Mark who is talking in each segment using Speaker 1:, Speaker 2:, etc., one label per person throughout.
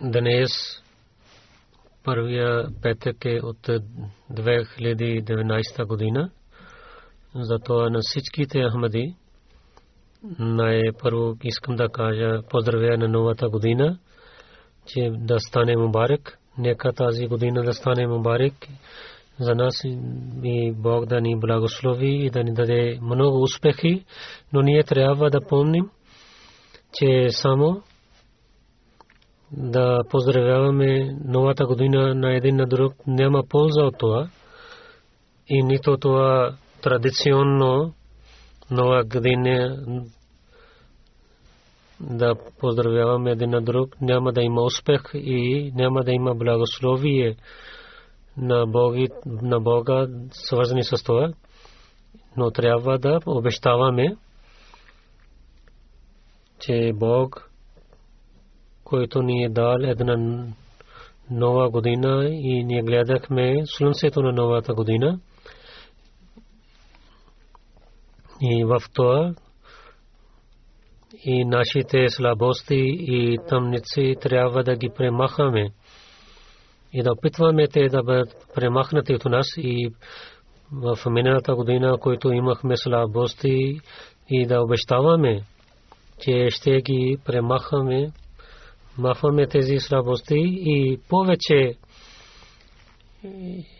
Speaker 1: Днес първия петък е от 2019 година. Затова на всичките Ахмади най-първо искам да кажа поздравя на новата година, че да стане Мубарек. Нека тази година да стане Мубарек за нас и Бог да ни благослови и да ни даде много успехи, но ние трябва да помним, че само да поздравяваме новата година на един на друг. Няма полза от това. И нито това традиционно нова година да поздравяваме един на друг. Няма да има успех и няма да има благословие на, Боги, на Бога свързани с това, но трябва да обещаваме, че Бог който ни е дал една нова година и ние гледахме слънцето на новата година. И в това и нашите слабости и тъмници трябва да ги премахаме и да опитваме те да бъдат премахнати от нас и в миналата година, който имахме слабости и да обещаваме, че ще ги премахаме махваме тези слабости и повече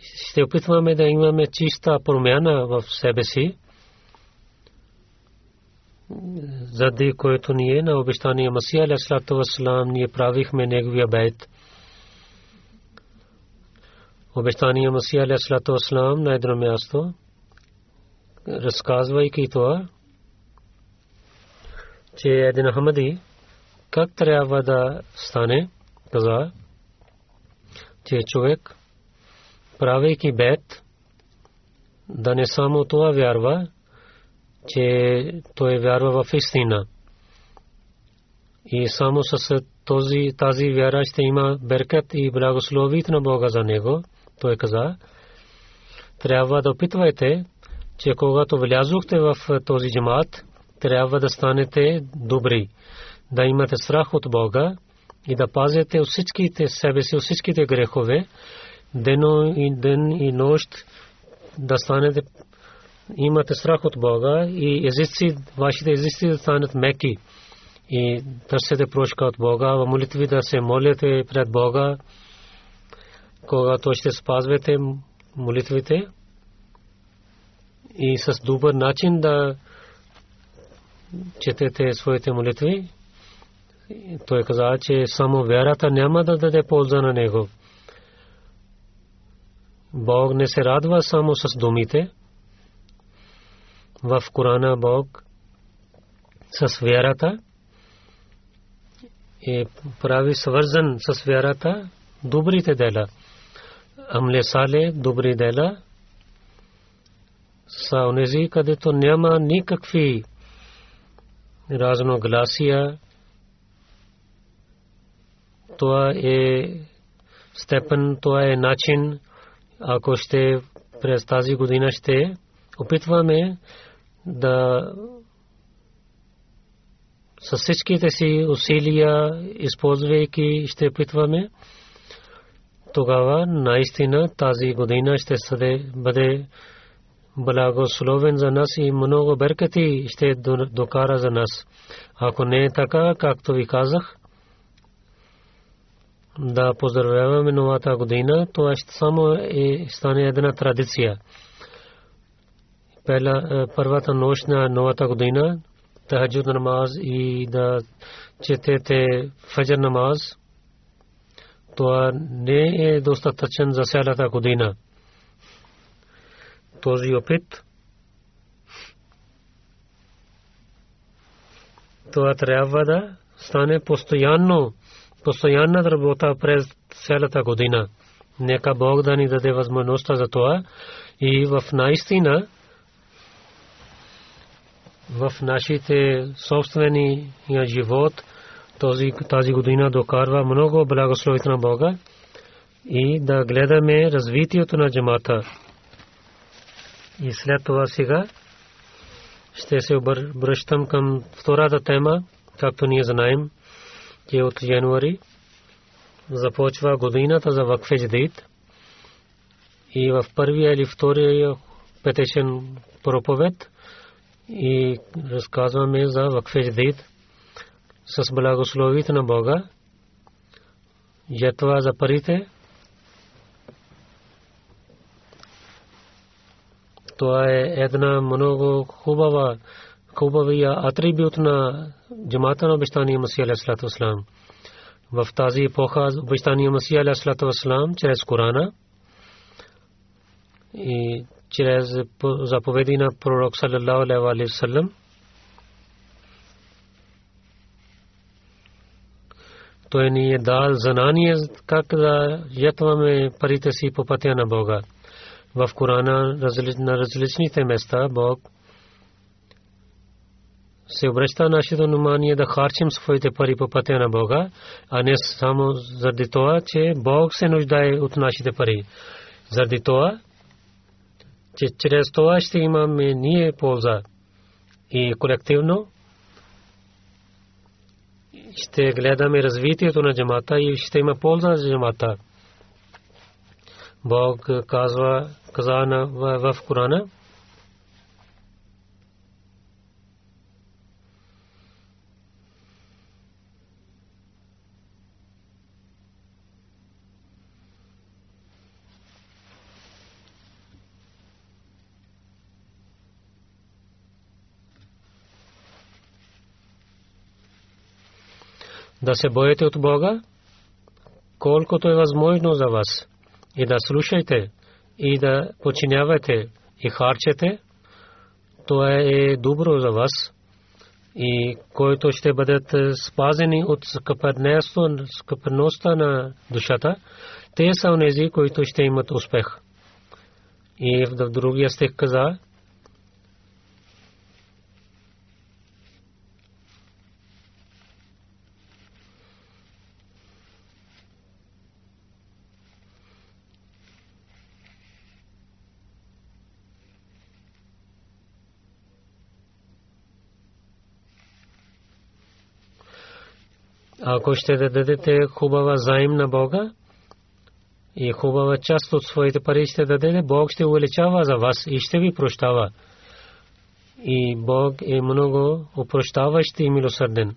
Speaker 1: ще опитваме да имаме чиста промяна в себе си, заради което ние на обещания Масия Аляслату Васлам ние правихме неговия бейт. Обещания Масия Аляслату Васлам на едно място, разказвайки това, че един Ахмади, как трябва да стане, каза, че човек, правейки бед, да не само това вярва, че той вярва в истина. И само с този, тази вяра ще има беркет и благословит на Бога за него. Той каза, трябва да опитвайте, че когато влязохте в този джамат, трябва да станете добри да имате страх от Бога и да пазите всичките себе си, всичките грехове, дено и ден и нощ да станете имате страх от Бога и езици, вашите езици да станат меки и търсите прошка от Бога, в молитви да се молите пред Бога, когато ще спазвате молитвите и с добър начин да четете своите молитви той каза, че само вярата няма да даде полза на него. Бог не се радва само с думите. В Корана Бог с вярата и прави свързан с вярата добрите дела. Амле сале добри дела са онези, където няма никакви разногласия. Това е степен, това е начин, ако ще през тази година ще опитваме да с всичките си усилия, използвайки, ще опитваме, тогава наистина тази година ще бъде благословен за нас и много беркати ще докара за нас. Ако не е така, както ви казах, да поздравяваме новата година, това ще само е, стане една традиция. Първа, първата нощ на новата година, тахаджуд намаз и да четете фаджр намаз, това не е достатъчен за цялата година. Този опит това трябва да стане постоянно, постоянна работа през цялата година. Нека Бог да ни даде възможността за това и в наистина в нашите собствени живот този, тази година докарва много благословите на Бога и да гледаме развитието на джамата. И след това сега ще се обръщам към втората тема, както ние знаем, че от януари започва годината за вакфе джадид. И в първия или втория петечен проповед и разказваме за вакфе джадид с благословите на Бога. Жетва за парите Това е една много хубава хубавия атрибут на джамата на обещания Масия Аля Салату Аслам. В тази епоха обещания Масия Аля Салату Аслам чрез Корана и чрез заповеди на пророк саллаллаху алейхи ва саллям той ни е дал знание как да ятваме парите си по пътя на Бога в Корана на различните места Бог се обръща нашето внимание да харчим своите пари по пътя на Бога, а не само заради това, че Бог се нуждае от нашите пари. Заради това, че чрез това ще имаме ние полза и колективно ще гледаме развитието на джамата и ще има полза за джамата. Бог казва каза на, в Корана. Да се боите от Бога, колкото е възможно за вас, и да слушайте и да починявате и харчете, това е добро за вас. И които ще бъдат спазени от скъпърността на душата, те са онези, които ще имат успех. И в другия стих каза, Ако ще дадете хубава заем на Бога и хубава част от своите пари ще дадете, Бог ще увеличава за вас и ще ви прощава. И Бог е много опрощаващ и милосърден.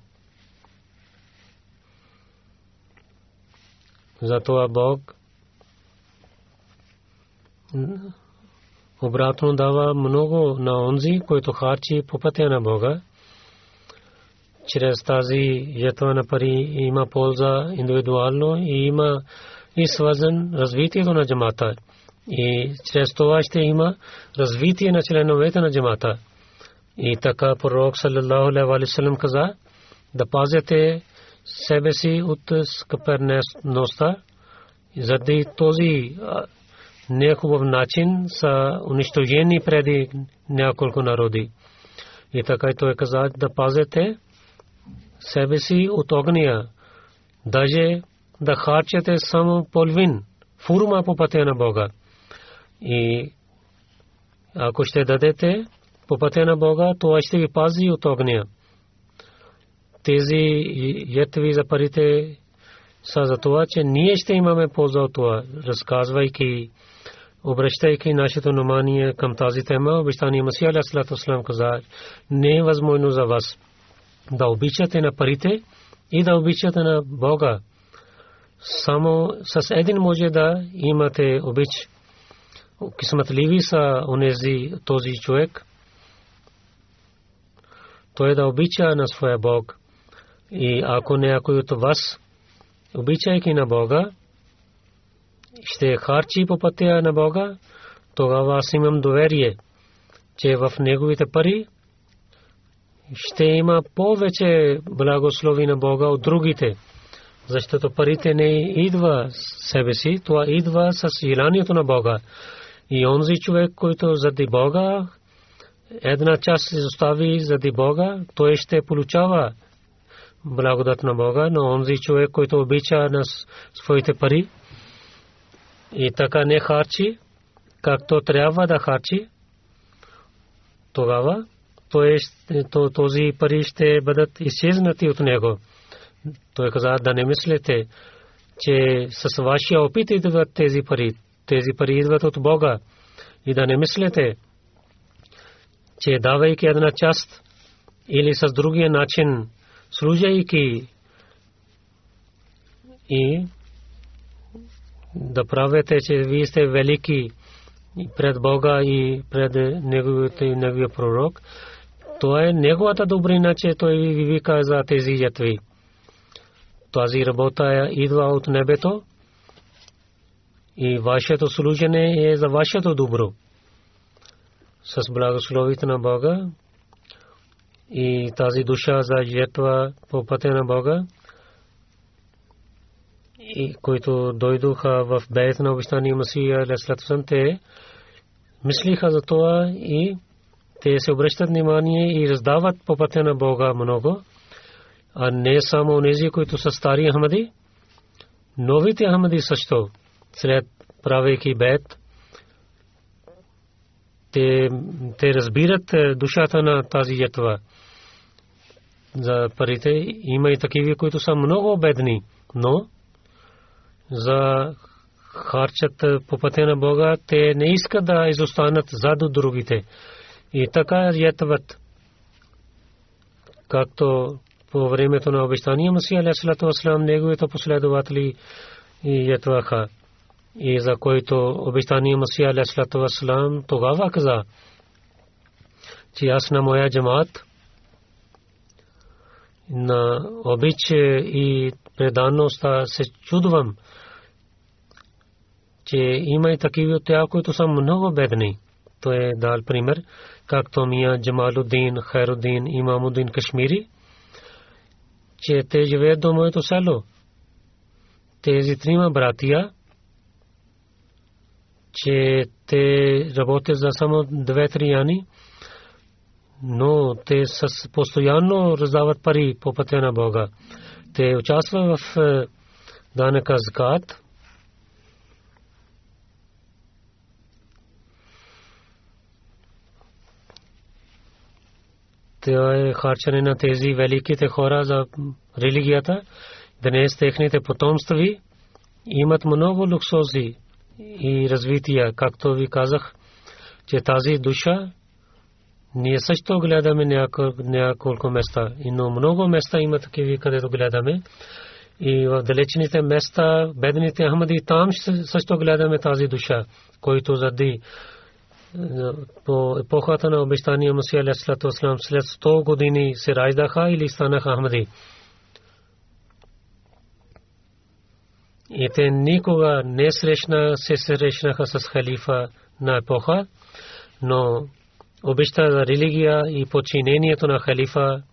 Speaker 1: Затова Бог обратно дава много на онзи, който харчи по пътя на Бога чрез тази жетва на пари има полза индивидуално и има и свързан развитието на джамата. И чрез това ще има развитие на членовете на джамата. И така пророк саллалаху алейхи ва саллям каза да пазите себе си от скъперността. Заради този нехубав начин са унищожени преди няколко народи. И така той каза да пазете себе си от огния. Даже да харчете само половин фурма по пътя на Бога. И ако ще дадете по пътя на Бога, това ще ви пази от огня. Тези ятви за парите са за това, че ние ще имаме полза от това, разказвайки, обръщайки нашето внимание към тази тема. Обещание Масия Аля Салату Слам каза, не е възможно за вас да обичате на парите и да обичате на Бога. Само с един може да имате обич. Кисматливи са онези този човек. Той да обича на своя Бог. И ако някой от вас, обичайки на Бога, ще харчи по пътя на Бога, тогава аз имам доверие, че в неговите пари ще има повече благослови на Бога от другите. Защото парите не идва себе си, това идва с желанието на Бога. И онзи човек, който заради Бога, една част се остави заради Бога, той ще получава благодат на Бога, но онзи човек, който обича на своите пари и така не харчи, както трябва да харчи, тогава този пари ще бъдат изчезнати от него. Той каза да не мислите, че с вашия опит идват тези пари. Тези пари идват от Бога. И да не мислите, че давайки една част или с другия начин, служайки и да правите, че вие сте велики пред Бога и пред неговия пророк, то е неговата добрина, че той ви вика за тези ятви. Тази работа идва от небето и вашето служене е за вашето добро. С благословите на Бога и тази душа за жертва по пътя на Бога, и които дойдоха в бейт на обещания Масия Леслатвсан, те мислиха за това и те се обръщат внимание и раздават по пътя на Бога много а не само онези, които са стари Ахмади, новите Ахмади също, след правейки бед, те, те разбират е, душата на тази ятва. За парите има и такива, които са много бедни, но за харчат е, по пътя на Бога, те не искат да изостанат зад другите. И така ятват. Както по времето на обещания Масия Алейхиссалату Вассалам неговите последователи и ятваха. И за който обещания Масия Алейхиссалату Вассалам тогава каза, че аз на моя джамат на обич и преданост се чудвам, че има и такива от тях, които са много бедни. Той е дал пример, както Мия Джамалудин, Хайрудин, Имамудин Кашмири – че те живеят до моето село. Тези трима братия, че те работят за само две-три яни, но те с постоянно раздават пари по пътя на Бога. Те участват в данъка закат, е харчане на тези великите хора за религията. Днес техните потомства имат много луксози и развития, както ви казах, че тази душа ние също гледаме няколко места. Но много места има такива, където гледаме. И в далечните места, бедните Ахмади, там също гледаме тази душа, който зади по епохата на обещания Масия Алейхиссалату Вассалам след 100 години се раждаха или станаха Ахмади. И те никога не срещна, се срещнаха с халифа на епоха, но обичта за религия и подчинението на халифа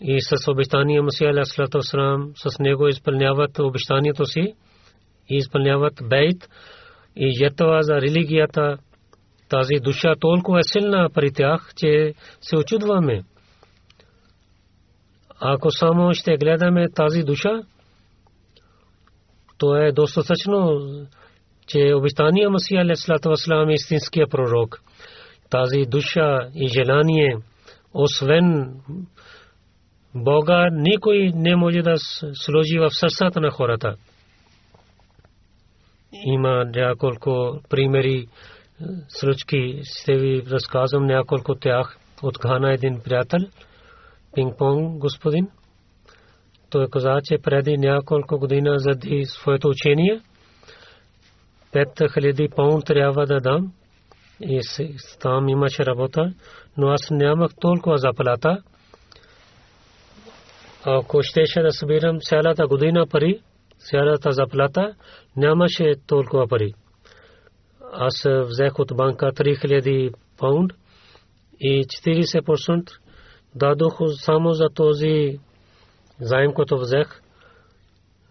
Speaker 1: и с обещания Мусия Алясалату с него изпълняват обещанието си и изпълняват бейт и ятва за религията. Тази душа толкова е силна при тях, че се очудваме. Ако само ще гледаме тази душа, то е достатъчно, че обещания Масия Алесалату Васлам е истинския пророк. Тази душа и желание, освен Бога, никой не може да сложи в сърцата на хората. Има няколко примери, случки, ще ви разказвам няколко тях от Гана един приятел, пинг-понг господин. Той каза, че преди няколко година заради своето учение, 5000 паунт трябва да дам. И там имаше работа, но аз нямах толкова заплата. Ако щеше да събирам цялата година пари, цялата заплата, нямаше толкова пари. Аз взех от банка 3000 паунд и 40% дадох само за този заем, който взех,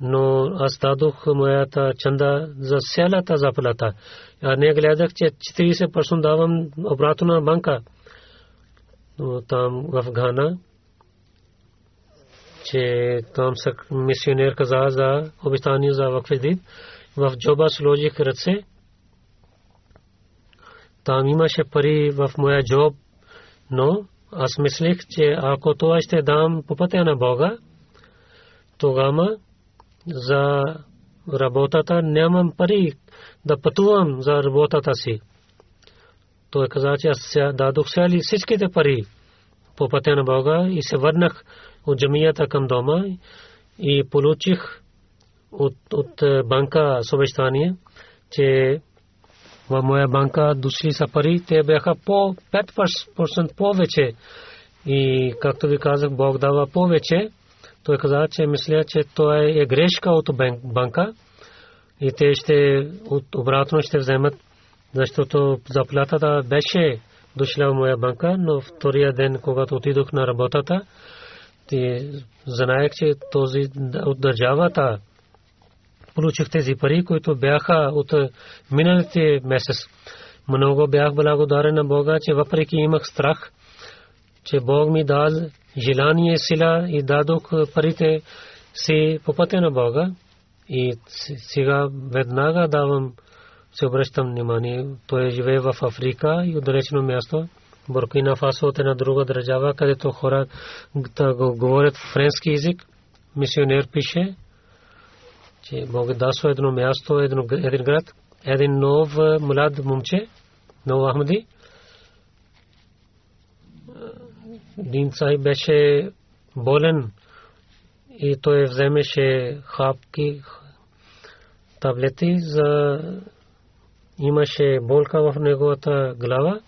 Speaker 1: но аз дадох моята чанда за цялата заплата. А не гледах, че 40% давам обратно на банка. Но там в Гана, че там мисионер каза за обещание за вакфедит, в джоба сложих ръце. Там имаше пари в моя джоб, но аз мислех, че ако това ще дам по пътя на Бога, тогава за работата нямам пари да пътувам за работата си. Той каза, че аз дадох цяли всичките пари по пътя на Бога и се върнах от джамията към дома и получих от, от е, банка съобщание, че в моя банка дошли са пари, те бяха по 5% повече. И както ви казах, Бог дава повече. Той каза, че мисля, че това е грешка от банка и те ще от обратно ще вземат, защото заплатата беше дошла в моя банка, но втория ден, когато отидох на работата, ти знаех, че този от държавата получих тези пари, които бяха от миналите месец. Много бях благодарен на Бога, че въпреки имах страх, че Бог ми дал желание, сила и дадох парите си по пътя на Бога. И сега веднага давам, се обръщам внимание. Той живее в Африка и отдалечено място. Буркина Фасо от една друга държава, където хора говорят френски язик. Мисионер пише, че Бог дасо едно място, един град, един нов млад момче, нов Ахмади. Дин Сай беше болен и той вземеше хапки, таблети за имаше болка в неговата глава.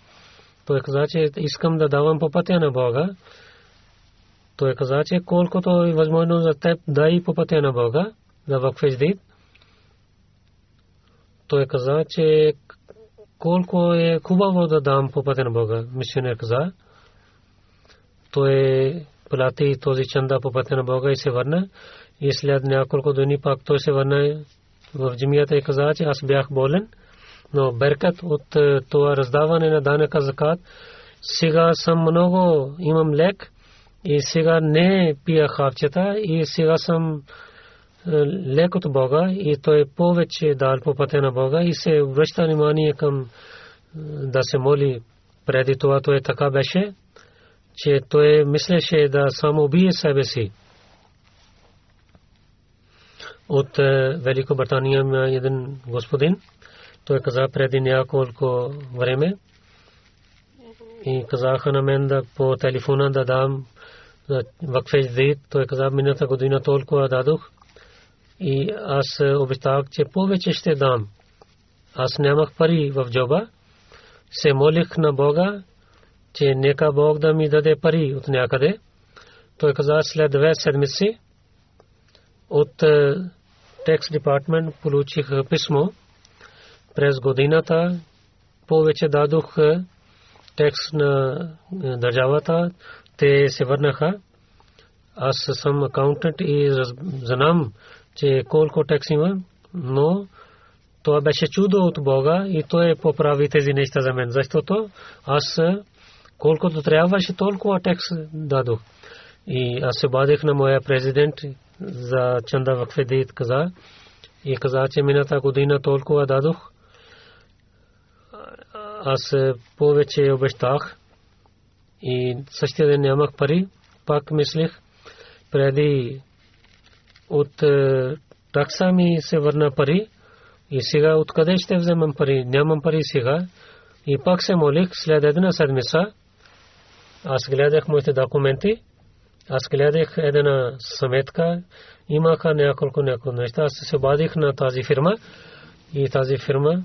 Speaker 1: Той каза, че искам да давам по пътя на Бога. Той каза, че колкото е възможно за теб, дай по пътя на Бога, да вакфездит. Той каза, че колко е хубаво да дам по пътя на Бога. Мисионер каза. Той плати този чанда по пътя на Бога и се върна. И след няколко дни пак той се върна в джимията и каза, че аз бях болен, но беркат от е, това раздаване на данъка закат, сега съм много, имам лек и сега не пия хапчета и сега съм е, лек от Бога и той повече дал по пътя на Бога и се връща внимание към е, да се моли преди това той така беше, че той мислеше да само убие себе си от е, Великобритания има един господин. Той каза преди няколко време и казаха на мен да по телефона да дам вакфе зид. Той каза миналата година толкова дадох и аз обещах, че повече ще дам. Аз нямах пари в джоба. Се молих на Бога, че нека Бог да ми даде пари от някъде. Той каза след две седмици от текст департмент получих писмо през годината повече дадох текст на държавата те се върнаха аз съм акаунтент и знам че колко текст има но това беше чудо от Бога и той поправи тези неща за мен защото аз колкото трябваше толкова текст дадох и аз се бадих на моя президент за чанда вакфедит каза и каза, че мината година толкова дадох. Аз повече обещах и същия ден нямах пари. Пак мислих, преди от е, такса ми се върна пари и сега откъде ще вземам пари? Нямам пари сега. И пак се молих след една седмица. Аз гледах моите документи аз гледах една сметка, имаха няколко няколко неща. Аз се обадих на тази фирма и тази фирма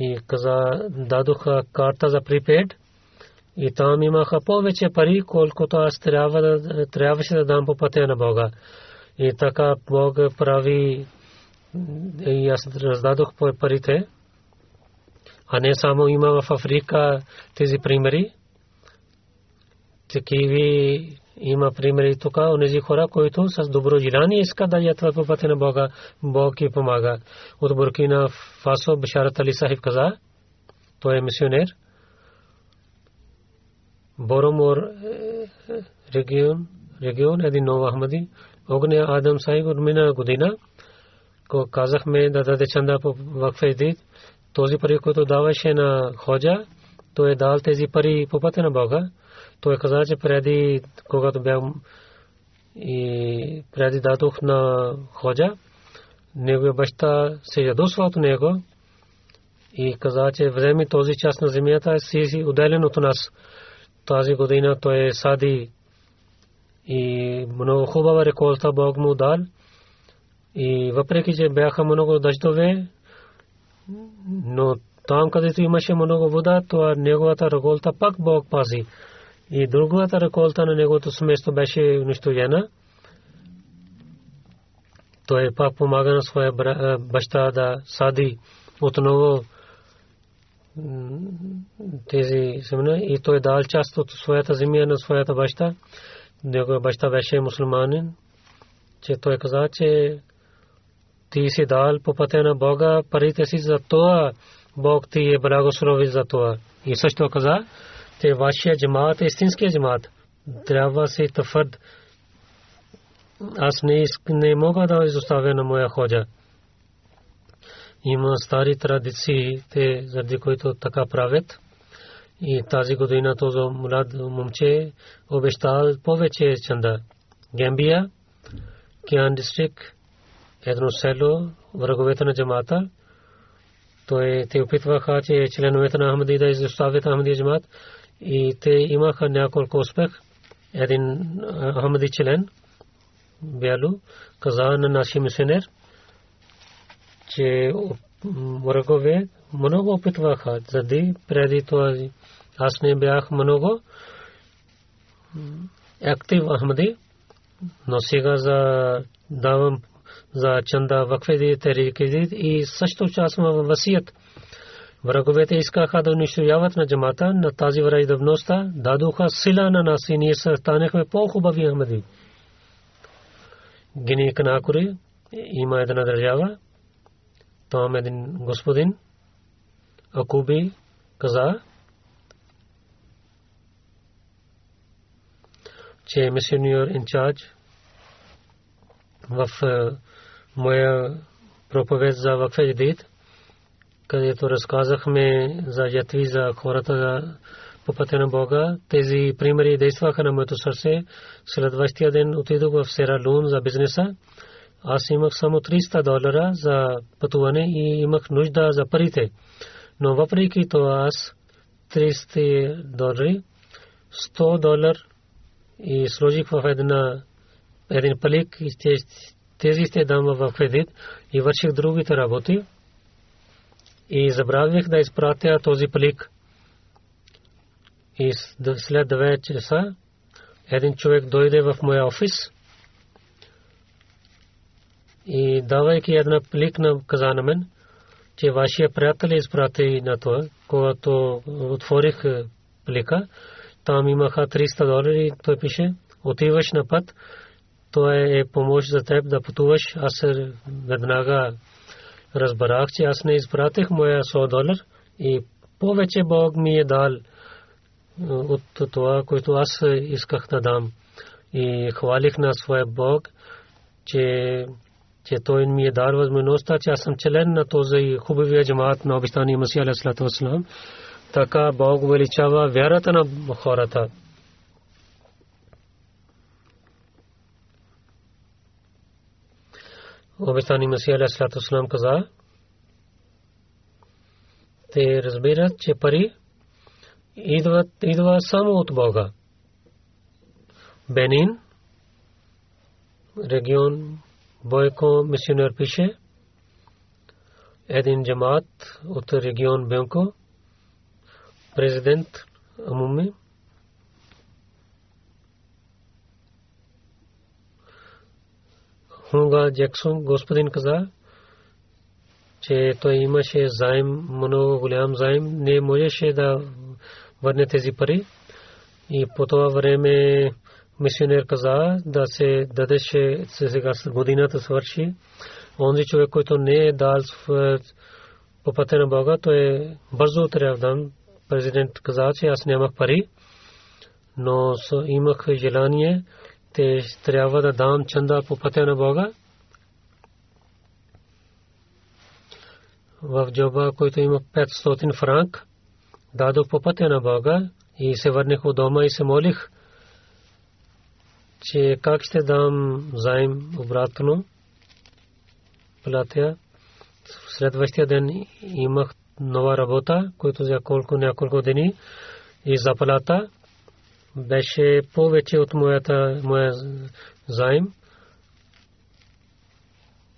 Speaker 1: и каза, дадоха карта за припейд и там имаха повече пари, колкото аз трябва да, трябваше да дам по пътя на Бога. И така Бог прави и аз раздадох парите. А не само има в Африка тези примери, такиви има примери тук, онези хора, които с добро желание искат да ятват по пътя на Бога, Бог ги помага. От Буркина Фасо Бешарат Али Сахиб каза, той е мисионер. Боромор регион, регион един нов Ахмади, Огне Адам Сахиб от мина година, ко казахме да даде чанда по вакфе този пари, който даваше на ходжа, той е дал тези пари по пътя на Бога той каза, че преди, когато бях и преди дадох на ходжа, неговия баща се ядосва от него и каза, че вземи този част на земята си отделен от нас. Тази година той е сади и много хубава реколта Бог му дал. И въпреки, че бяха много дъждове, но там, където имаше много вода, това неговата реколта пак Бог пази и другата реколта на неговото семейство беше унищожена. Той пак помага на своя баща да сади отново тези семена и той дал част от своята земя на своята баща. Негова баща беше мусулманин, че той каза, че ти си дал по пътя на Бога парите си за това, Бог ти е благослови за това. И също каза, че вашия джамаат е истинския джамаат. Трябва се твърд. Аз не, не мога да изоставя на моя ходжа. Има стари традиции, те, заради които така правят. И тази година този млад момче обещал повече чанда. Гембия, Киан дистрикт, едно село, враговете на джамата. Той те опитваха, че членовете на Ахмади да изоставят Ахмади джамат и те имаха няколко успех. Един Ахмади член, Бялу, каза на нашия мисионер, че врагове много опитваха, заради преди това аз не бях много актив Ахмади, но сега за давам за чанда вакфеди терики и също участвам в васият. Враговете искаха да унищожават на джамата на тази враждебността, дадоха сила на нас и ние станахме по-хубави Ахмади. Гини Канакури има една държава, там един господин, Акуби каза, че мисионер инчарж в моя проповед за вакфедждит където разказахме за ятви за хората по пътя на Бога. Тези примери действаха на моето сърце. Следващия ден отидох в Сера Лун за бизнеса. Аз имах само 300 долара за пътуване и имах нужда за парите. Но въпреки това аз 300 долари, 100 долар и сложих в една, един палик и тези ще дам в кредит и върших другите работи и забравих да изпратя този плик. И след 9 часа един човек дойде в моя офис и давайки една пликна каза на мен, че вашия приятел изпрати на това, когато отворих плика, там имаха 300 долари, той пише, отиваш на път, то е помощ за теб да пътуваш. Аз веднага разбрах, че аз не изпратих моя 100 долар и повече Бог ми е дал от това, което аз исках да дам. И хвалих на своя Бог, че, че той ми е дал възможността, че аз съм член на този хубавия джамаат на обещания Масия Алейхиссалату Вассалам. Така Бог увеличава вярата на хората. обещани Масия Алейхиссалату Вассалам каза, те разбират, че пари идват, идва само от Бога. Бенин, регион Бойко мисионер пише, един джамаат от регион Бенко, президент Амуми, Хунга Джексон, господин каза, че той имаше заем, много голям заем, не можеше да върне тези пари. И по това време мисионер каза да се дадеше сега годината свърши. Онзи човек, който не е дал по пътя на Бога, той е бързо трябва Президент каза, че аз нямах пари, но имах желание, те трябва да дам чанда по пътя на Бога. в джоба, който има 500 франк, дадох по пътя на Бога и се върнах от дома и се молих, че как ще дам заем обратно. Платя. Следващия ден имах нова работа, която за колко няколко дни и заплата беше повече от моята, моя заем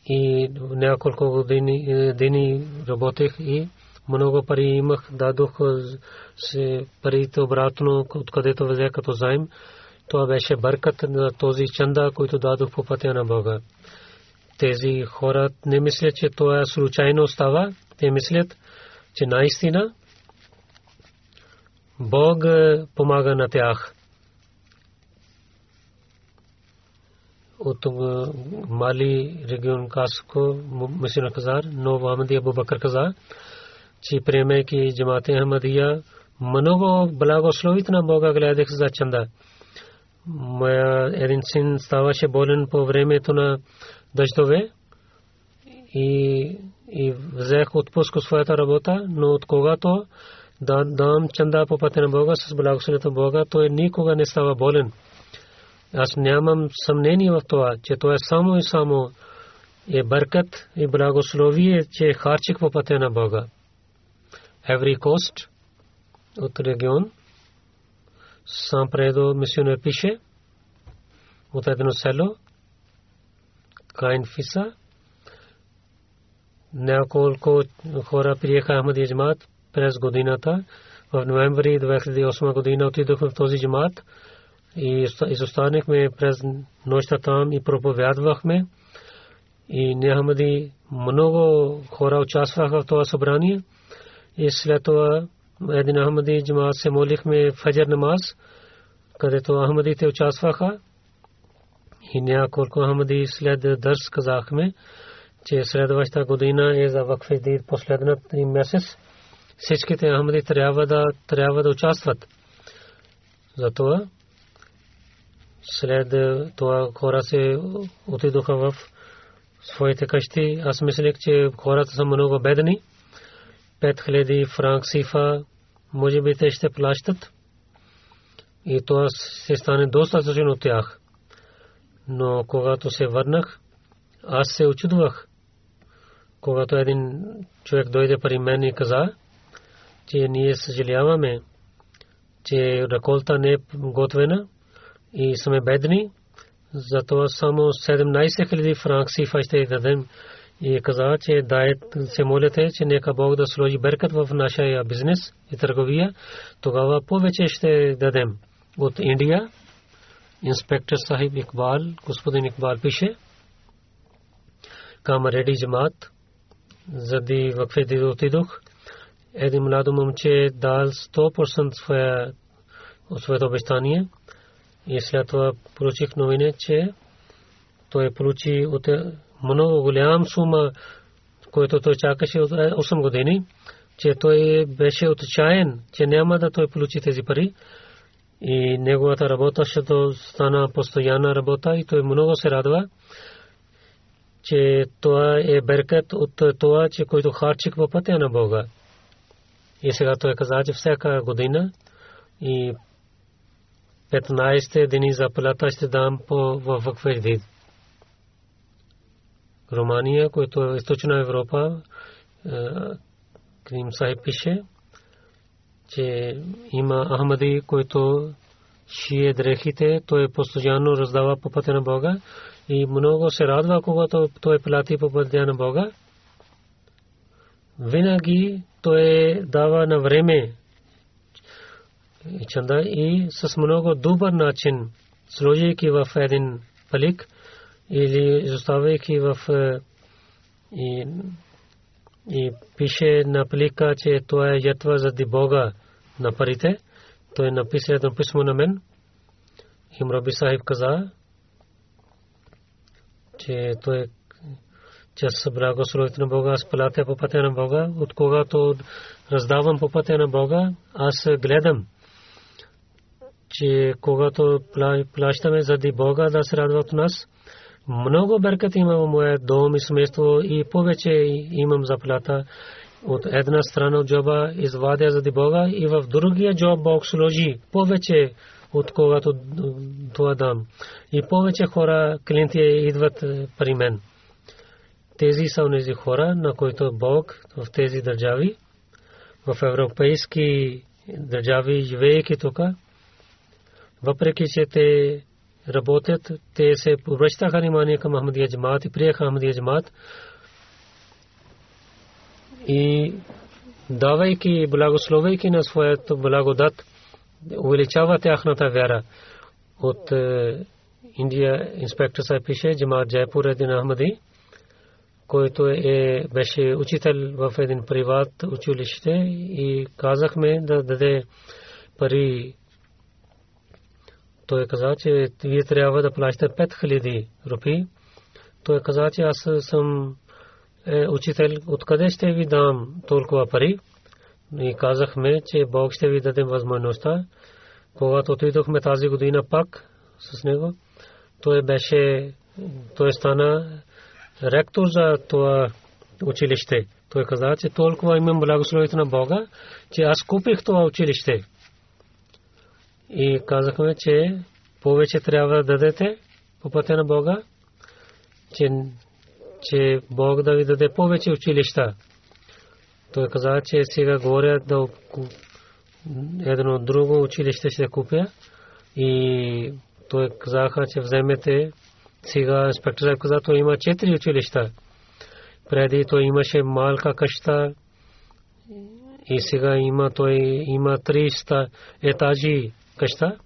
Speaker 1: и няколко години дни работех и много пари имах, дадох се парите обратно, откъдето взе като заем. Това беше бъркът на този чанда, който дадох по пътя на Бога. Тези хора не мислят, че това случайно става. Те мислят, че наистина Бог помага на тях. от Мали регион Каско Масина Казар, но Мухаммад Абу Бакр каза, че приемайки джамате Ахмадия, много благословит на Бога гледах за чанда. Моя един син ставаше болен по времето на дъждове и, и взех отпуск от своята работа, но от когато да дам чанда по пътя на Бога с благословието Бога, той никога не става болен. Аз нямам съмнение в това, че това е само и само е бъркът и благословие, че харчик по пътя на Бога. Every coast от регион сам предо мисионер пише от едно село Кайн Фиса няколко хора приеха Ахмади джамат през годината в ноември 2008 година отидох в този джамат и изостанахме през нощта там и проповядвахме. И Нехамади много хора участваха в това събрание. И след това един Ахмади джамаат се молихме фаджар намаз, където Ахмадите участваха. И няколко Ахмади след дърс казахме, че следващата година е за вакфи последната месец. Всичките Ахмади трябва да, трябва да участват. Затова след това хора се отидоха в своите къщи. Аз мислех, че хората са много бедни. 5000 франк сифа, може би те ще плащат. И това се стане достатъчно от тях. Но когато се върнах, аз се очудвах. Когато един човек дойде при мен и каза, че ние съжаляваме, че реколта не е готвена, и сме бедни, затова само 17 000 франк си ще дадем. И каза, че дает се молите, че нека Бог да сложи беркат в нашия бизнес и търговия, тогава повече ще дадем. От Индия, инспектор Сахиб Икбал, господин Икбал пише, към Реди Джамат. Зади вакфе отидох. Един младо момче дал 100% своя, своето обещание. И след това получих новине, че той получи от много голям сума, който той чакаше от 8 години, че той беше отчаян, че няма да той получи тези пари. И неговата работа ще стана постоянна работа и той много се радва, че това е беркет от това, че който харчик по пътя на Бога. И сега той каза, че всяка година и 15 дни за плата ще дам по вакфедид. Романия, който е източна Европа, Крим Сахиб пише, че има Ахмади, който шие дрехите, той постоянно раздава по пътя на Бога и много се радва, когато той плати по пътя на Бога. Винаги той дава на време и с много добър начин, сложейки в един палик или изоставяйки в и, и пише на плика, че това е ятва заради Бога на парите. Той написа едно писмо на мен. И Мраби Сахиб каза, че той че аз благословите на Бога, аз платя по пътя на Бога. От когато раздавам по пътя на Бога, аз гледам, че когато плащаме заради Бога да се радва от нас, много беркат има в моя дом и семейство и повече имам заплата от една страна джоба извадя заради Бога и в другия джоб Бог сложи повече от когато това дам. И повече хора, клиенти идват при мен. Тези са тези хора, на които Бог в тези държави, в европейски държави, живеейки тук, въпреки че те работят, те се обръщаха внимание към Ахмадия Джамат и приеха Ахмадия Джамат и давайки, благословейки на своето благодат, увеличава тяхната вяра. От е, Индия инспектор се пише Джамат Джайпур един Ахмади, който е, беше учител в един приват училище и казахме да даде пари той каза, че вие трябва да плащате 5000 рупи. Той каза, че аз съм е, учител, откъде ще ви дам толкова пари? И казахме, че Бог ще ви даде възможността. Когато отидохме тази година пак с него, той беше, той стана ректор за това училище. Той каза, че толкова имам благословите на Бога, че аз купих това училище. И казахме, че повече трябва да дадете по пътя на Бога, че, че Бог да ви даде повече училища. Той каза, че сега говоря да едно друго училище ще купя и той казаха, че вземете сега инспектор каза, той има четири училища. Преди той имаше малка къща и сега има той има 300 етажи къща.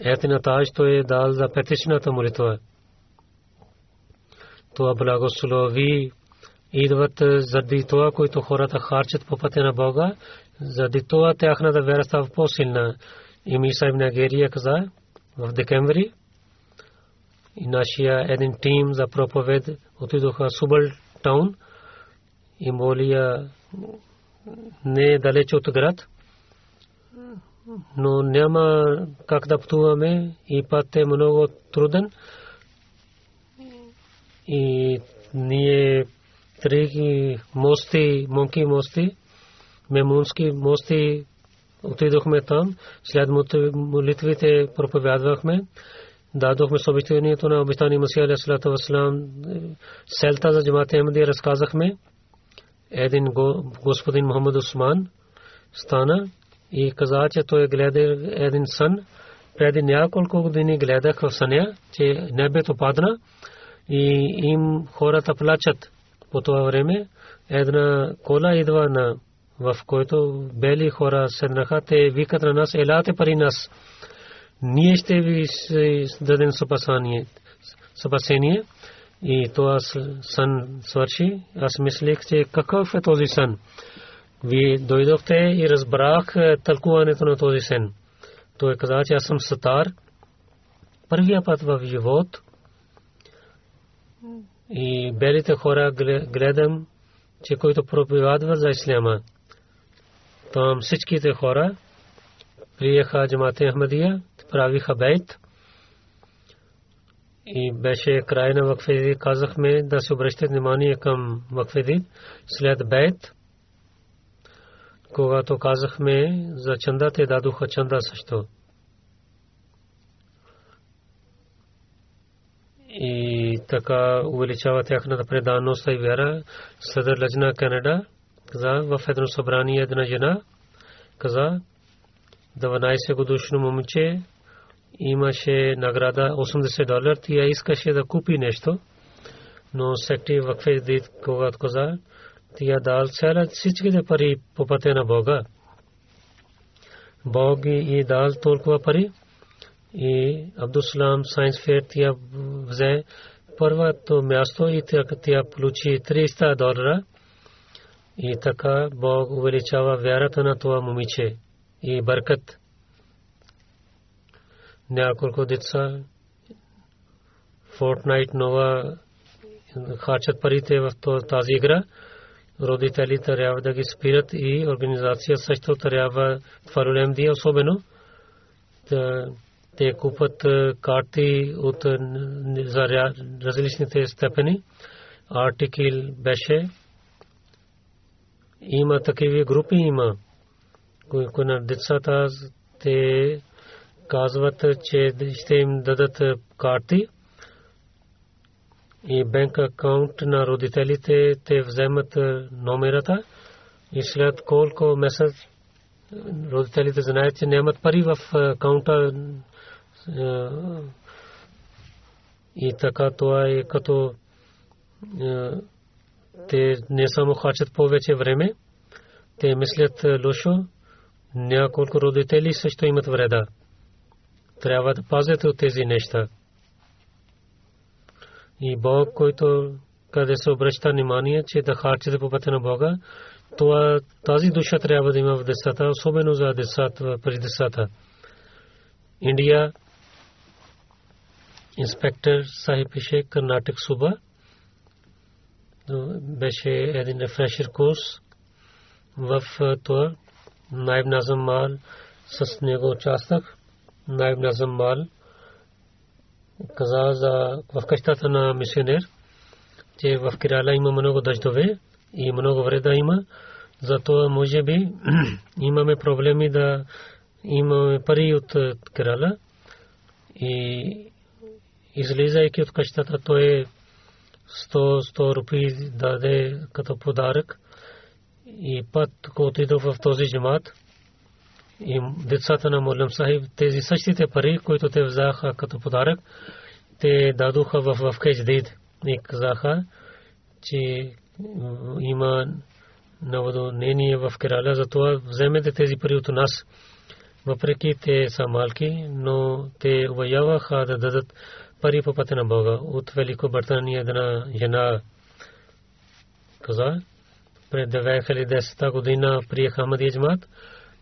Speaker 1: Етина таж той е дал за петичната молитва. Това благослови идват заради това, което хората харчат по пътя на Бога, заради това тяхната вера става по-силна. И Миса ибн Агерия каза в декември и нашия един тим за проповед отидоха Субъл таун и молия не далеч от град но няма как да пътуваме и път е много труден. И ние три мости, монки мости, мемунски мости отидохме там, след молитвите проповядвахме, дадохме съобщението на обещани Масия Алейхиссалату Вассалам, селта за джамата Ахмадия разказахме. Един господин Мухаммад Усман стана и каза, че той гледа един сън. Преди няколко години гледах в съня, че небето падна и им хората плачат по това време. Една кола идва на в който бели хора седнаха, те викат на нас, елате пари нас. Ние ще ви дадем спасение. И това сън свърши. Аз мислех, че какъв е този сън. Вие дойдохте и разбрах тълкуването на този сън. Той каза, че аз съм сатар. Първия път в живот и белите хора гледам, че които проповядват за исляма. Там всичките хора приеха джамата Ахмадия, правиха бейт и беше край на вакфеди. Казахме да се обръщат внимание към вакфеди след бейт. Когато казахме за чанда, те дадоха чанда също. и така увеличава тяхната преданост и вяра. Съдър Лъжна Канада каза в едно събрание една жена каза 12 годишно момче имаше награда 80 долар, тя искаше да купи нещо, но секти вакфе дит когато каза, тя дал цяла всичките пари по пътя на Бога. Бог и дал толкова пари, и Абдусалам Сайенс Фер тя взе първото място и тя получи 300 долара. И така Бог увеличава вярата на това момиче и бъркат. Няколко деца Fortnite нова харчат парите в тази игра. Родители трябва да ги спират и организация също трябва това ролем ди особено те купат карти от различните степени. Артикъл беше. Има такива групи има, които на децата те казват, че ще им дадат карти и банк акаунт на родителите те вземат номерата и след колко месец родителите знаят, че нямат пари в акаунта и така това е като те не само хачат повече време, те мислят лошо, няколко родители също имат вреда. Трябва да пазят от тези неща. И Бог, който къде се обръща внимание, че да харчите по пътя на Бога, това тази душа трябва да има в децата, особено за децата, при децата. Индия инспектор Сахиб пише Карнатик Суба. Беше един рефрешер курс в това Найб Назам Мал с него участък. Найб Назам Мал каза за в къщата на мисионер, че в Кирала има много дъждове и много вреда има. Зато може би имаме проблеми да имаме пари от Кирала и излизайки от къщата, той 100-100 рупи даде като подарък и път, когато отидох в този джамат, и децата на Молем Сахиб, тези същите пари, които те взаха като подарък, те дадоха в, Кедждид и казаха, че има наводнение в Кераля, затова вземете тези пари от нас. Въпреки те са малки, но те уважаваха да дадат пари по пътя на Бога. От Великобритания една жена каза, пред 2010 година приеха Ахмадия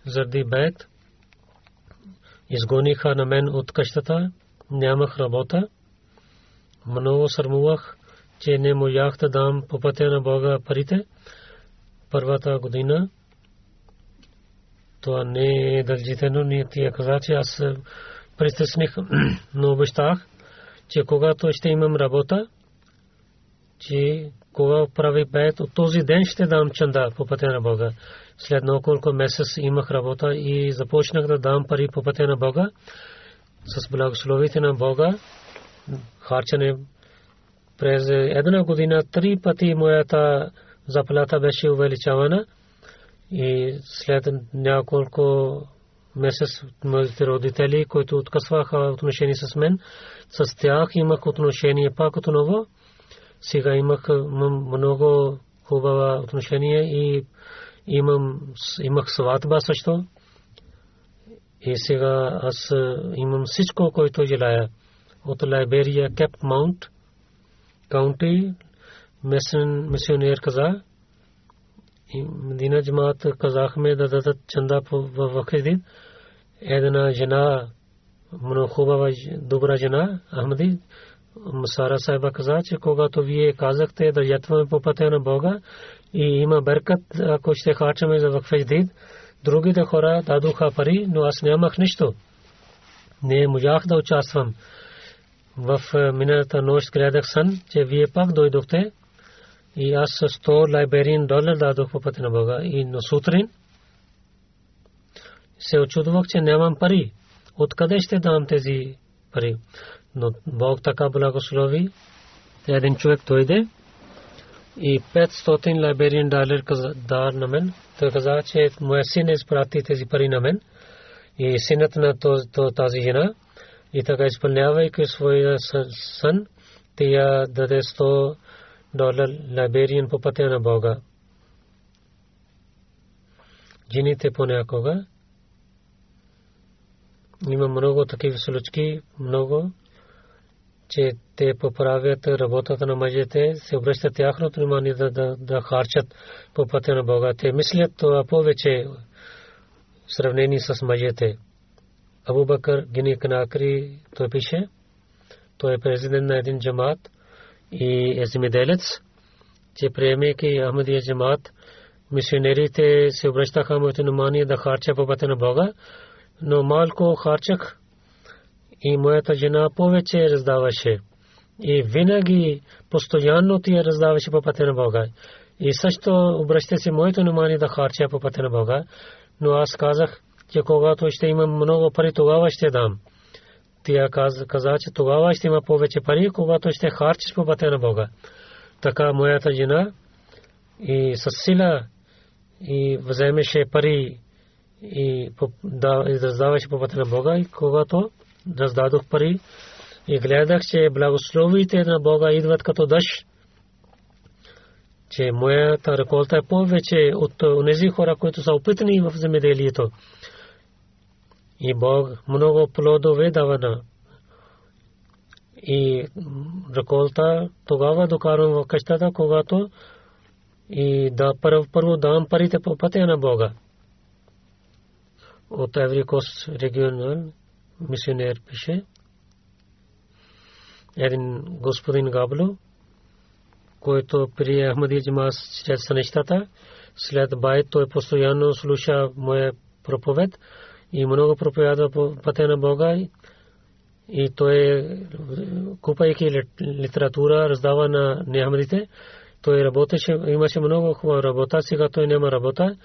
Speaker 1: заради бед. Изгониха на мен от къщата, нямах работа. Много сърмувах, че не можах да дам по пътя на Бога парите. Първата година това не е дължително, ние тия каза, че аз притесних, но обещах че когато ще имам работа, че кога прави бед, от този ден ще дам чанда по пътя на Бога. След няколко месец имах работа и започнах да дам пари по пътя на Бога. С благословите на Бога, харчане през една година три пъти моята заплата беше увеличавана и след няколко месец моите родители, които откъсваха отношение с мен, с тях имах отношение пак отново. Сега имах много хубава отношение и имам, имах сватба също. И сега аз имам всичко, което желая. От Лайберия, Кеп Маунт, County мисионер каза и Медина джамаат казахме да дадат чанда в Вахидин. Една жена, много хубава, добра жена, Ахмади, Сара Сайба каза, че когато вие казахте да ятваме по пътя на Бога и има беркат, ако ще харчаме за Вахфеjdid, другите хора дадоха пари, но аз нямах нищо. Не можах да участвам. В миналата нощ гледах сън, че вие пак дойдохте и аз с 100 лайбериен долар дадох по пътя на Бога. И на сутрин се очудвах, че нямам пари. Откъде ще дам тези пари? Но Бог така благослови. Един човек дойде и 500 лайбериен долар дар на мен. Той каза, че моя син е изпрати тези пари на мен. И синът на тази жена и така изпълнявайки своя сън, тя даде 100 долар лайбериен по пътя на Бога. Жените понякога има много такива случки, много, че те поправят работата на мъжете, се обръщат тяхното внимание да, да, да харчат по пътя на Бога. Те мислят това повече в сравнение с мъжете. Абу Бакър Гини Канакри, той пише, той е президент на един джамат и е земеделец, че приемайки Ахмадия джамат, мисионерите се обръщаха моето внимание да харча по пътя на Бога, но малко харчах и моята жена повече раздаваше. И винаги постоянно ти раздаваше по пътя на Бога. И също обръща се моето внимание да харча по пътя на Бога. Но аз казах, че когато ще имам много пари, тогава ще дам. Тя каза, че тогава ще има повече пари, когато ще харчиш по пътя на Бога. Така моята жена и с сила и вземеше пари и да раздаваше по пътя на Бога и когато раздадох пари и гледах, че благословите на Бога идват като дъжд, че моята реколта е повече от тези хора, които са опитани в земеделието. И Бог много плодове дава на. И реколта тогава докарвам в къщата, когато и да първо, първо давам парите по пътя на Бога. От Еврикос регионал мисионер пише. Един господин Габло, който при Ахмади Джамас чрез нещата, след байт той постоянно слуша моя проповед и много проповядва по пътя на Бога и той купайки литература раздава на неахмадите. Той работеше, имаше много хубава работа, сега той няма работа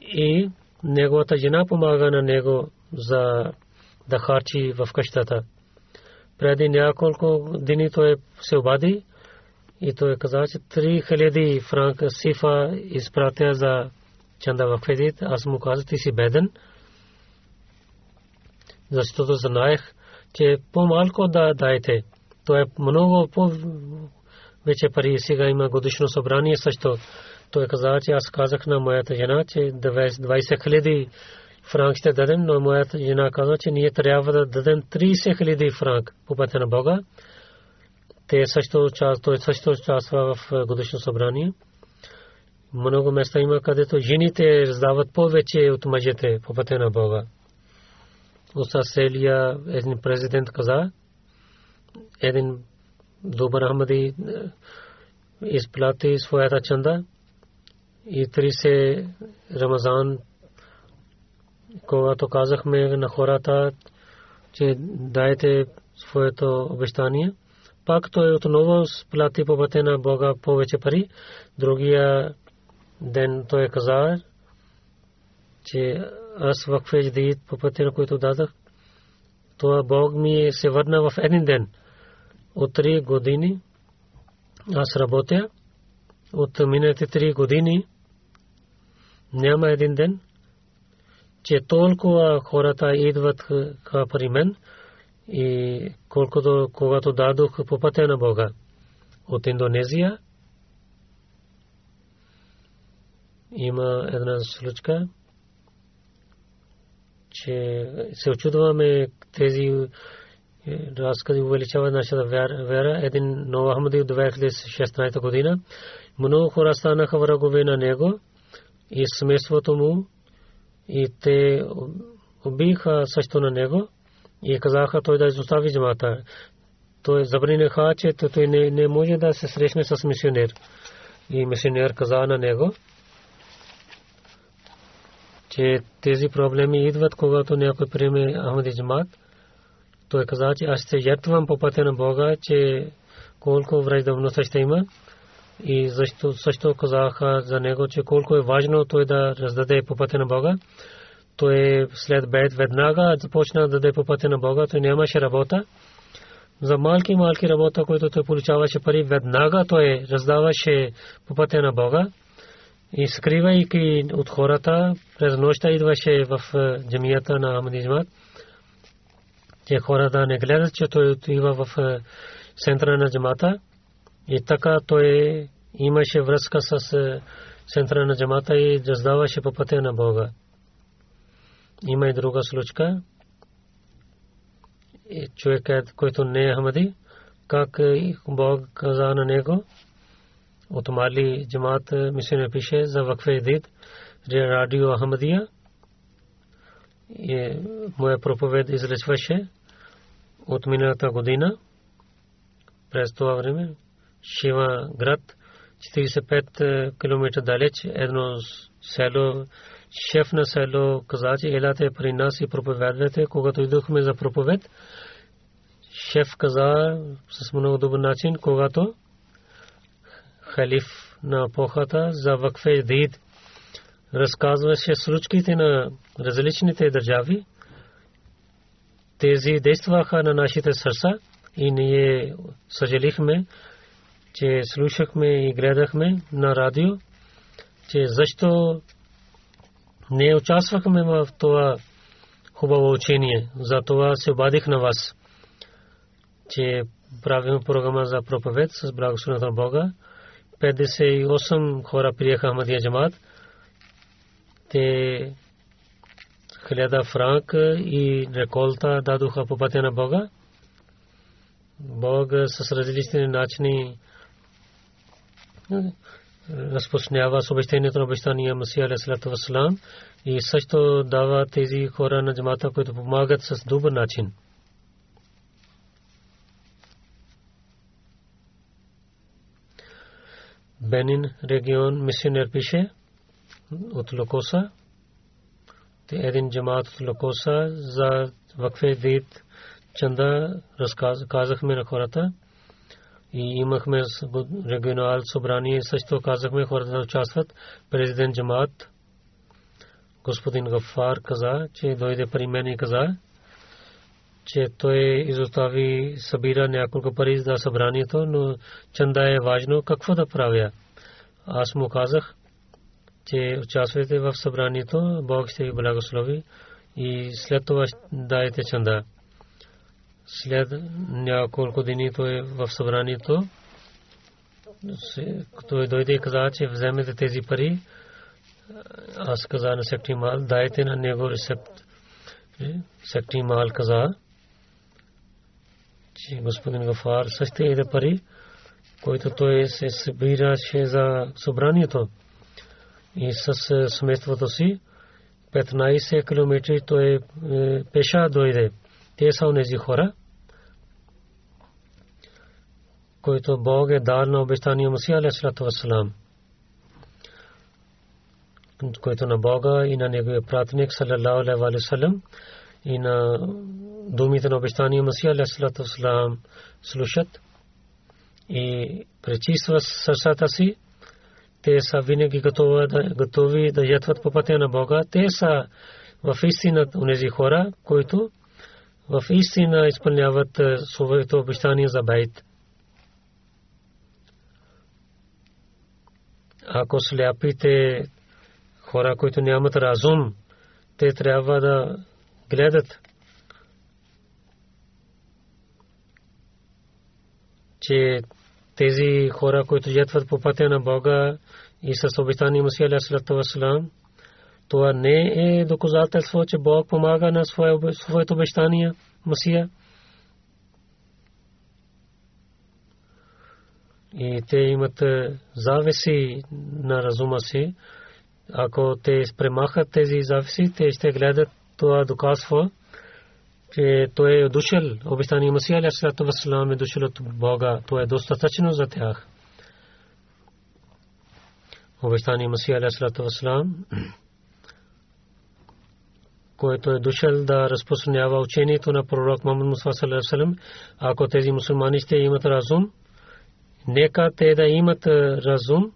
Speaker 1: и неговата жена помага на него за да харчи в къщата. Преди няколко дни той се обади и той каза, че 3000 франка сифа изпратя за чанда в кредит. Аз му казах, ти си беден защото знаех, че по-малко да дайте. То е много по вече пари сега има годишно събрание също. Той каза, че аз казах на моята жена, че 20 хиляди франк ще дадем, но моята жена каза, че ние трябва да дадем 30 хиляди франк по пътя на Бога. Те също той също участва в годишно събрание. Много места има, където жените раздават повече от мъжете по пътя на Бога. От Австралия един президент каза, един добър Ахмади е, изплати своята чанда и 30 Рамазан, когато казахме на хората, че дайте своето обещание, пак той отново сплати по пътя на Бога повече пари. Другия ден той каза, че аз в Федждиит по пътя, на който дадах, това Бог ми се върна в един ден. От три години аз работя. От миналите три години няма един ден, че толкова хората идват при мен и колкото когато дадох по пътя на Бога. От Индонезия има една случка, че се очудваме тези разкази увеличава нашата вера. Един нов Ахмади от 2016 година. Много хора станаха врагове на него и семейството му и те убиха също на него и казаха той да изостави джамата. Той забраниха, че той не, не може да се срещне с мисионер. И мисионер каза на него, че тези проблеми идват, когато някой приеме Ахмади джамат. Той каза, че аз ще жертвам по пътя на Бога, че колко враждебност ще има. И защо също казаха за него, че колко е важно той да раздаде по пътя на Бога. Той след бед веднага започна да даде по пътя на Бога. Той нямаше работа. За малки малки работа, които той получаваше пари, веднага той раздаваше по пътя на Бога. И скривайки от хората, през нощта идваше в джамията на Ахмадиджмат, че хората не гледат, че той отива в центъра на джамата. И така той имаше връзка с е, центъра на джамата и раздаваше по пътя на Бога. Има и друга случка. Човек, който не е Ахмади, как Бог каза на него, от Мали джамат мисионер пише за вакфе дид, радио Ахмадия. И моя проповед изречваше от миналата година. През това време Шива град 45 км далеч едно село шеф на село каза, че елате при нас и проповядвате, когато идохме за проповед. Шеф каза с много добър начин, когато халиф на епохата за вакфе дид разказваше случките на различните държави. Тези действаха на нашите сърца и ние съжалихме, че слушахме и гледахме на радио, че защо не участвахме в това хубаво учение. За това се обадих на вас, че правим програма за проповед с благословението на Бога. 58 хора приеха Ахмадия джамат. Те хиляда франк и реколта дадоха по пътя на Бога. Бог с различни начини разпочнява с обещанието на обещания Масия Алейхиссалату Вассалам и също дава тези хора на джамата, които помагат с добър начин. Бенин регион мисионер пише от Локоса. Те един джамат от Локоса за вакфе дит чанда разказахме на хората и имахме регионал събрание също казахме хората да участват. Президент Джамат господин Гафар каза, че дойде при мен и каза, че той изостави събира няколко пари за събранието, но чанда е важно какво да правя. Аз му казах, че участвайте в събранието, Бог ще ви благослови и след това дайте чанда. След няколко дни той е в събранието. Той дойде и каза, че вземете тези пари. Аз каза на секти Мал, дайте на него рецепт. Секти Мал каза, че господин Гафар също иде пари, който той се събираше за събранието. И с семейството си 15 км той е, пеша дойде. Те са онези хора, който Бог е дал на обещания Масия алейхиссалату който на Бога и на неговия пратник салалаху алейхи салlam и на думите на обещания Масия алейхиссалату вассалам слушат и пречиства сърцата си, те са винаги готови да ятват по пътя на Бога. Те са в истина унези хора, които в истина изпълняват своето обещание за байт. Ако сляпите хора, които нямат разум, те трябва да гледат, че тези хора, които жетват по пътя на Бога и с обещание Мусия Алейхиссалату Вассалам, това не е доказателство, че Бог помага на своето обещание Мусия. И те имат зависи на разума си. Ако те премахат тези зависи, те ще гледат това доказва, че той е дошъл, обещания Масия Алейхиссалату Вассалам е дошъл от Бога, то е достатъчно за тях. Обещания Масия Алейхиссалату Вассалам който е дошъл да разпространява учението на пророк Муса саллаллаху ако тези мусулмани ще имат разум, нека те да имат разум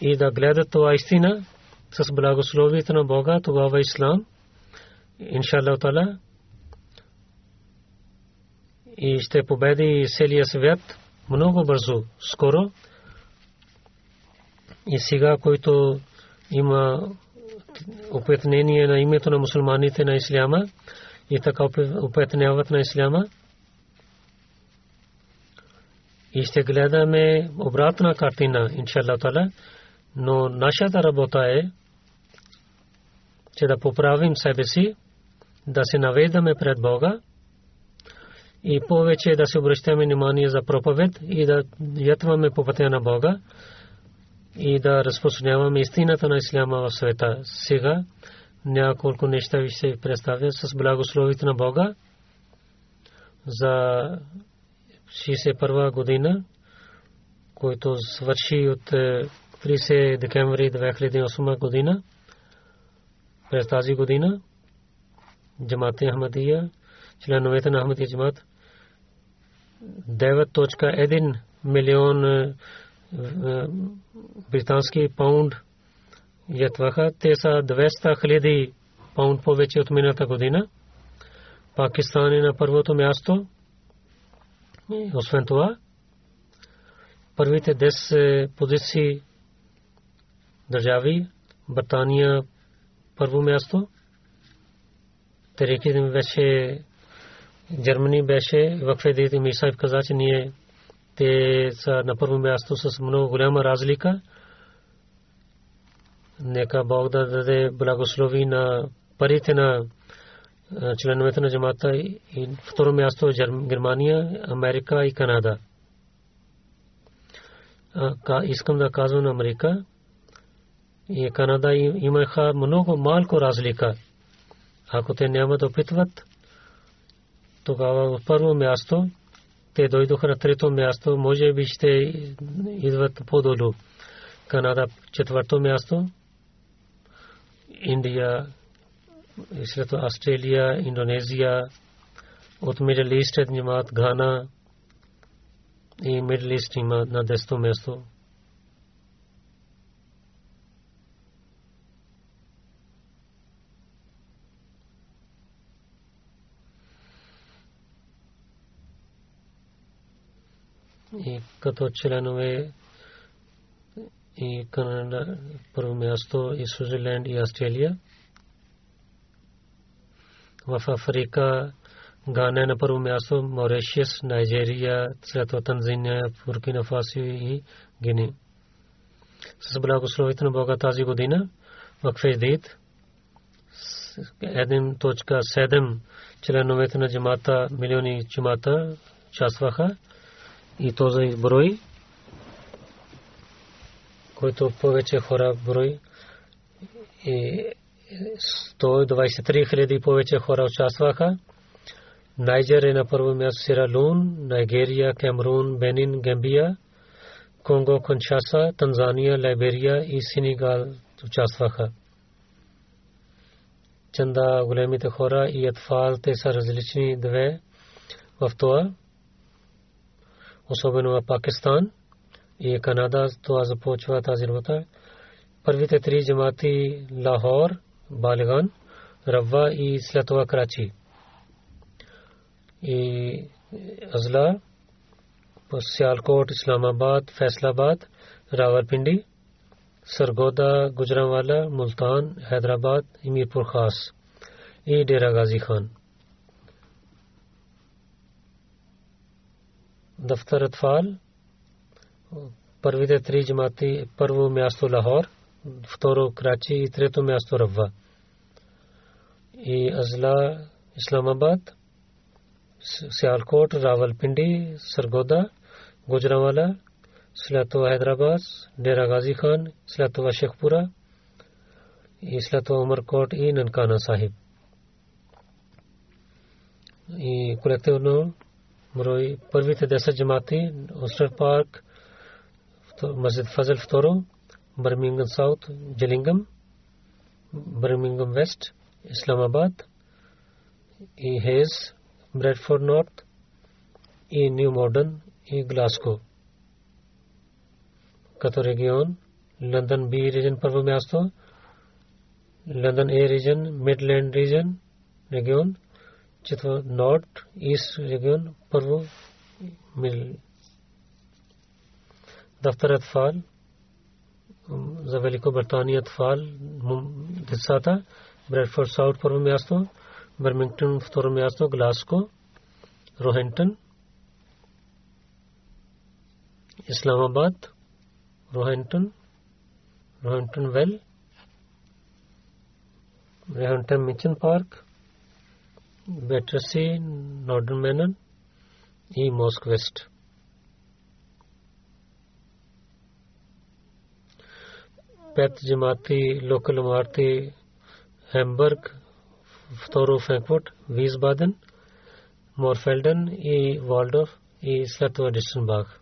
Speaker 1: и да гледат това истина с благословието на Бога, тогава ислам, иншаллах тала, и ще победи целия свят много бързо, скоро. И сега, който има опетнение на името на мусулманите на исляма и така опетняват на исляма. И ще гледаме обратна картина, иншалла тала, но нашата работа е, че да поправим себе си, да се наведаме пред Бога и повече да се обръщаме внимание за проповед и да ятваме по пътя на Бога и да разпространяваме истината на исляма в света. Сега няколко неща ви се представя с благословите на Бога за 61 година, който свърши от 30 декември 2008 година. През тази година Джамат Ахмадия, членовете на Ахмадия Джамат 9.1 милион британски паунд ятваха. Те са 200 хиляди паунд повече от миналата година. Пакистан е на първото място. Освен това, първите 10 позиции държави, Британия първо място, Тереки беше Германия беше в Федерите Мисаев каза, че ние те са на първо място с много голяма разлика. Нека Бог да даде благослови на парите на членовете на джамата и второ място е Германия, Америка и Канада. Искам да казвам на Америка и Канада имаха много малко разлика. Ако те няма да опитват, тогава в първо място те дойдоха на трето място, може би ще идват по-долу. Канада четвърто място, Индия, след това Австралия, Индонезия, от Мидл Ист имат Гана и Мидл Ист има на десето място. и като членове и Канада първо място и Свизерленд и Австралия. В Африка Гана на първо място, Моришиас, Найджерия, след това Танзания, Буркина Фасо и Гини. С благословите на Бога тази година в Фейдит 1.7 членовете на джамата, милиони джамата участваха и този брой, който повече хора брой и 123 хиляди повече хора участваха. Найджер е на първо място Сира Лун, Найгерия, Камерун, Бенин, Гамбия, Конго, Коншаса, Танзания, Лайберия и Сенегал участваха. Чанда големите хора и атфал те са различни две в това особено в Пакистан и Канада, това започва тази работа. Първите три джамати Лахор, بالگان روا ای سلتوا کراچی ازلا سیالکوٹ اسلام فیصلہ باد راور پنڈی سرگوتا گجراں ملتان حیدرآباد امیر پور خاص ای ڈیرا گازی خان دفتر اطفال پرویت تھری جماعتی پرو میاستو لاہور второ Крачи и трето място Равва. И Азла Исламабад, Сиалкот, Равалпинди, Саргода, Гуджравала, след това Хайдрабад, Дера Гази хан, след това Шехпура и след това Умаркот и Нанкана Сахиб. И колективно брой първите 10 джамати, Остър парк, Масjid Фазел второ, Бърмингъм Саут, Джелингъм, Бърмингъм Вест, Исламабад и Хейз, Бредфорд Норт и Нью Модърн и Гласко. Като регион, Лондон Би регион първо място, Лондон Е регион, Мидленд регион, регион, четвърто Норт, Ист регион, първо, Мидл. Дафтар Атфал, за Великобритания Атфал, децата, Бредфорд Саут първо място, Бърмингтон второ място, Гласко, Рохентън, Islamabad, Roehampton, Roehampton Well, Roehampton Mission Park, Battersea, Northern Manor и Mosque West. Пет джамати локал имарти Хембърг, второ Франкфурт, Висбаден, Морфелден и Валдорф и след това Дистенбах.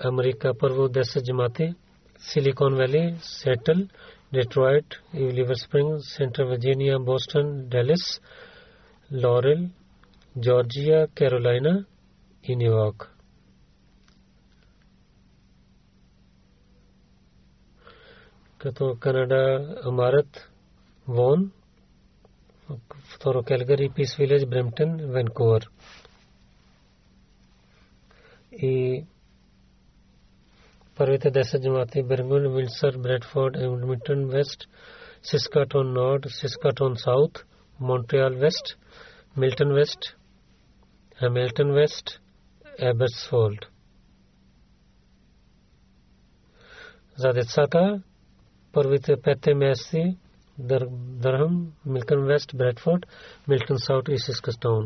Speaker 1: Америка първо 10 джамати, Силикон Вали, Сетъл, Детройт, ڈیٹرائٹ لیور اسپرنگ سینٹرل ورجینیا بوسٹن، ڈیلس، لورل، جارجیا کیرولائنا نیو یارک۔ تو کینیڈا امارت، وون تھورو کیلگری، پیس ویلیج، برمپٹن، وینکوور۔ پرویت دہشت جماعتی برمن ولسر برڈفورڈ ملٹن ویسٹ، سسکاٹون نارتھ، سسکاٹون ساؤتھ مونٹیال ویسٹ ملٹن ویسٹ ملٹن ویسٹ، ایبرس فوٹا پویتے پیتے میسی درہم ملٹن ویسٹ برڈفورڈ ملٹن ساؤتھ ای سسکسٹاڈ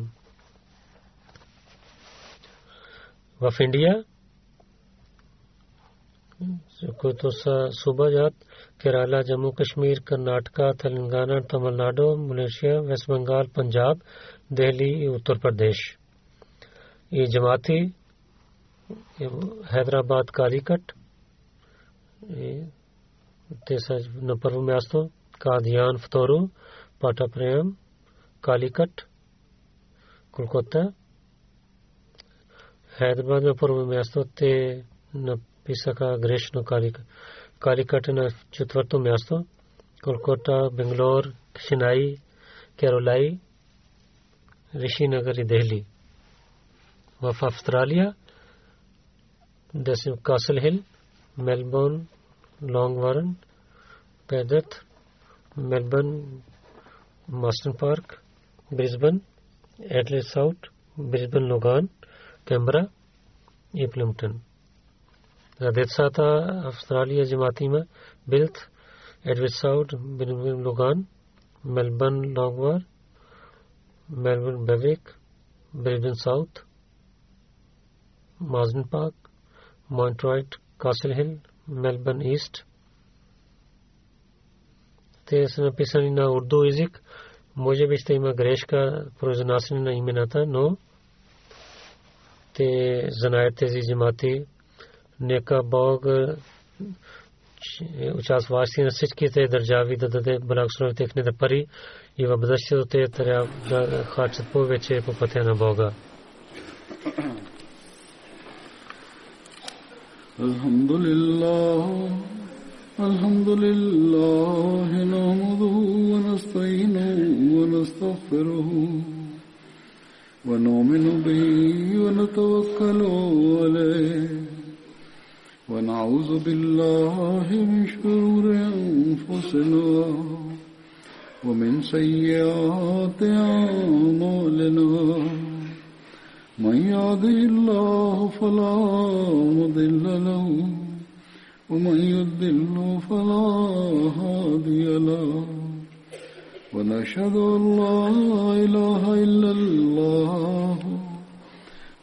Speaker 1: които са Субаджат, Керала, Джаму Кашмир, Карнатика, Телангана, Тамилнаду, Малайшия, Вест Бенгал, Панджаб, Дели и Уттар Прадеш. И джамати Хайдрабад, Каликат. Те са на първо място Кадиян, второ Пата Прием, Каликат, Колкота. Хайдрабад на първо място те на писаха грешно Каликат на четвърто място, Колкота, Бенгалор, Шинай, Керолай, Ришинагар и Дехли. В Австралия, Десим Касъл Хил, Мелбърн, Лонгварн, Педът, Мелбърн, Мастън парк, Брисбен, Едле Саут, Брисбен Логан, Кембра и Плимптън. За децата Австралия джамати има Билт, Едвид Саут, Бирмингем Логан, Мелбърн Лонгвар, Мелбърн Бевик, Брисбен Саут, Мазнен Парк, Монтройт, Касл Хил, Мелбърн Ист. Те са написани на урду език. Може би ще има грешка произнасяне на имената, но те знаят тези джамати Нека Бог участващи на всичките държави да даде благословение техните пари и в бъдещето те трябва да харчат повече по пътя на Бога.
Speaker 2: الحمد لله الحمد لله نحمده ونستعينه ونستغفره ونؤمن به ونتوكل عليه ونعوذ بالله من شرور أنفسنا ومن سيئات أعمالنا. من يهده الله فلا مضل له ومن يضل فلا هادي له. ونشهد أن لا إله إلا الله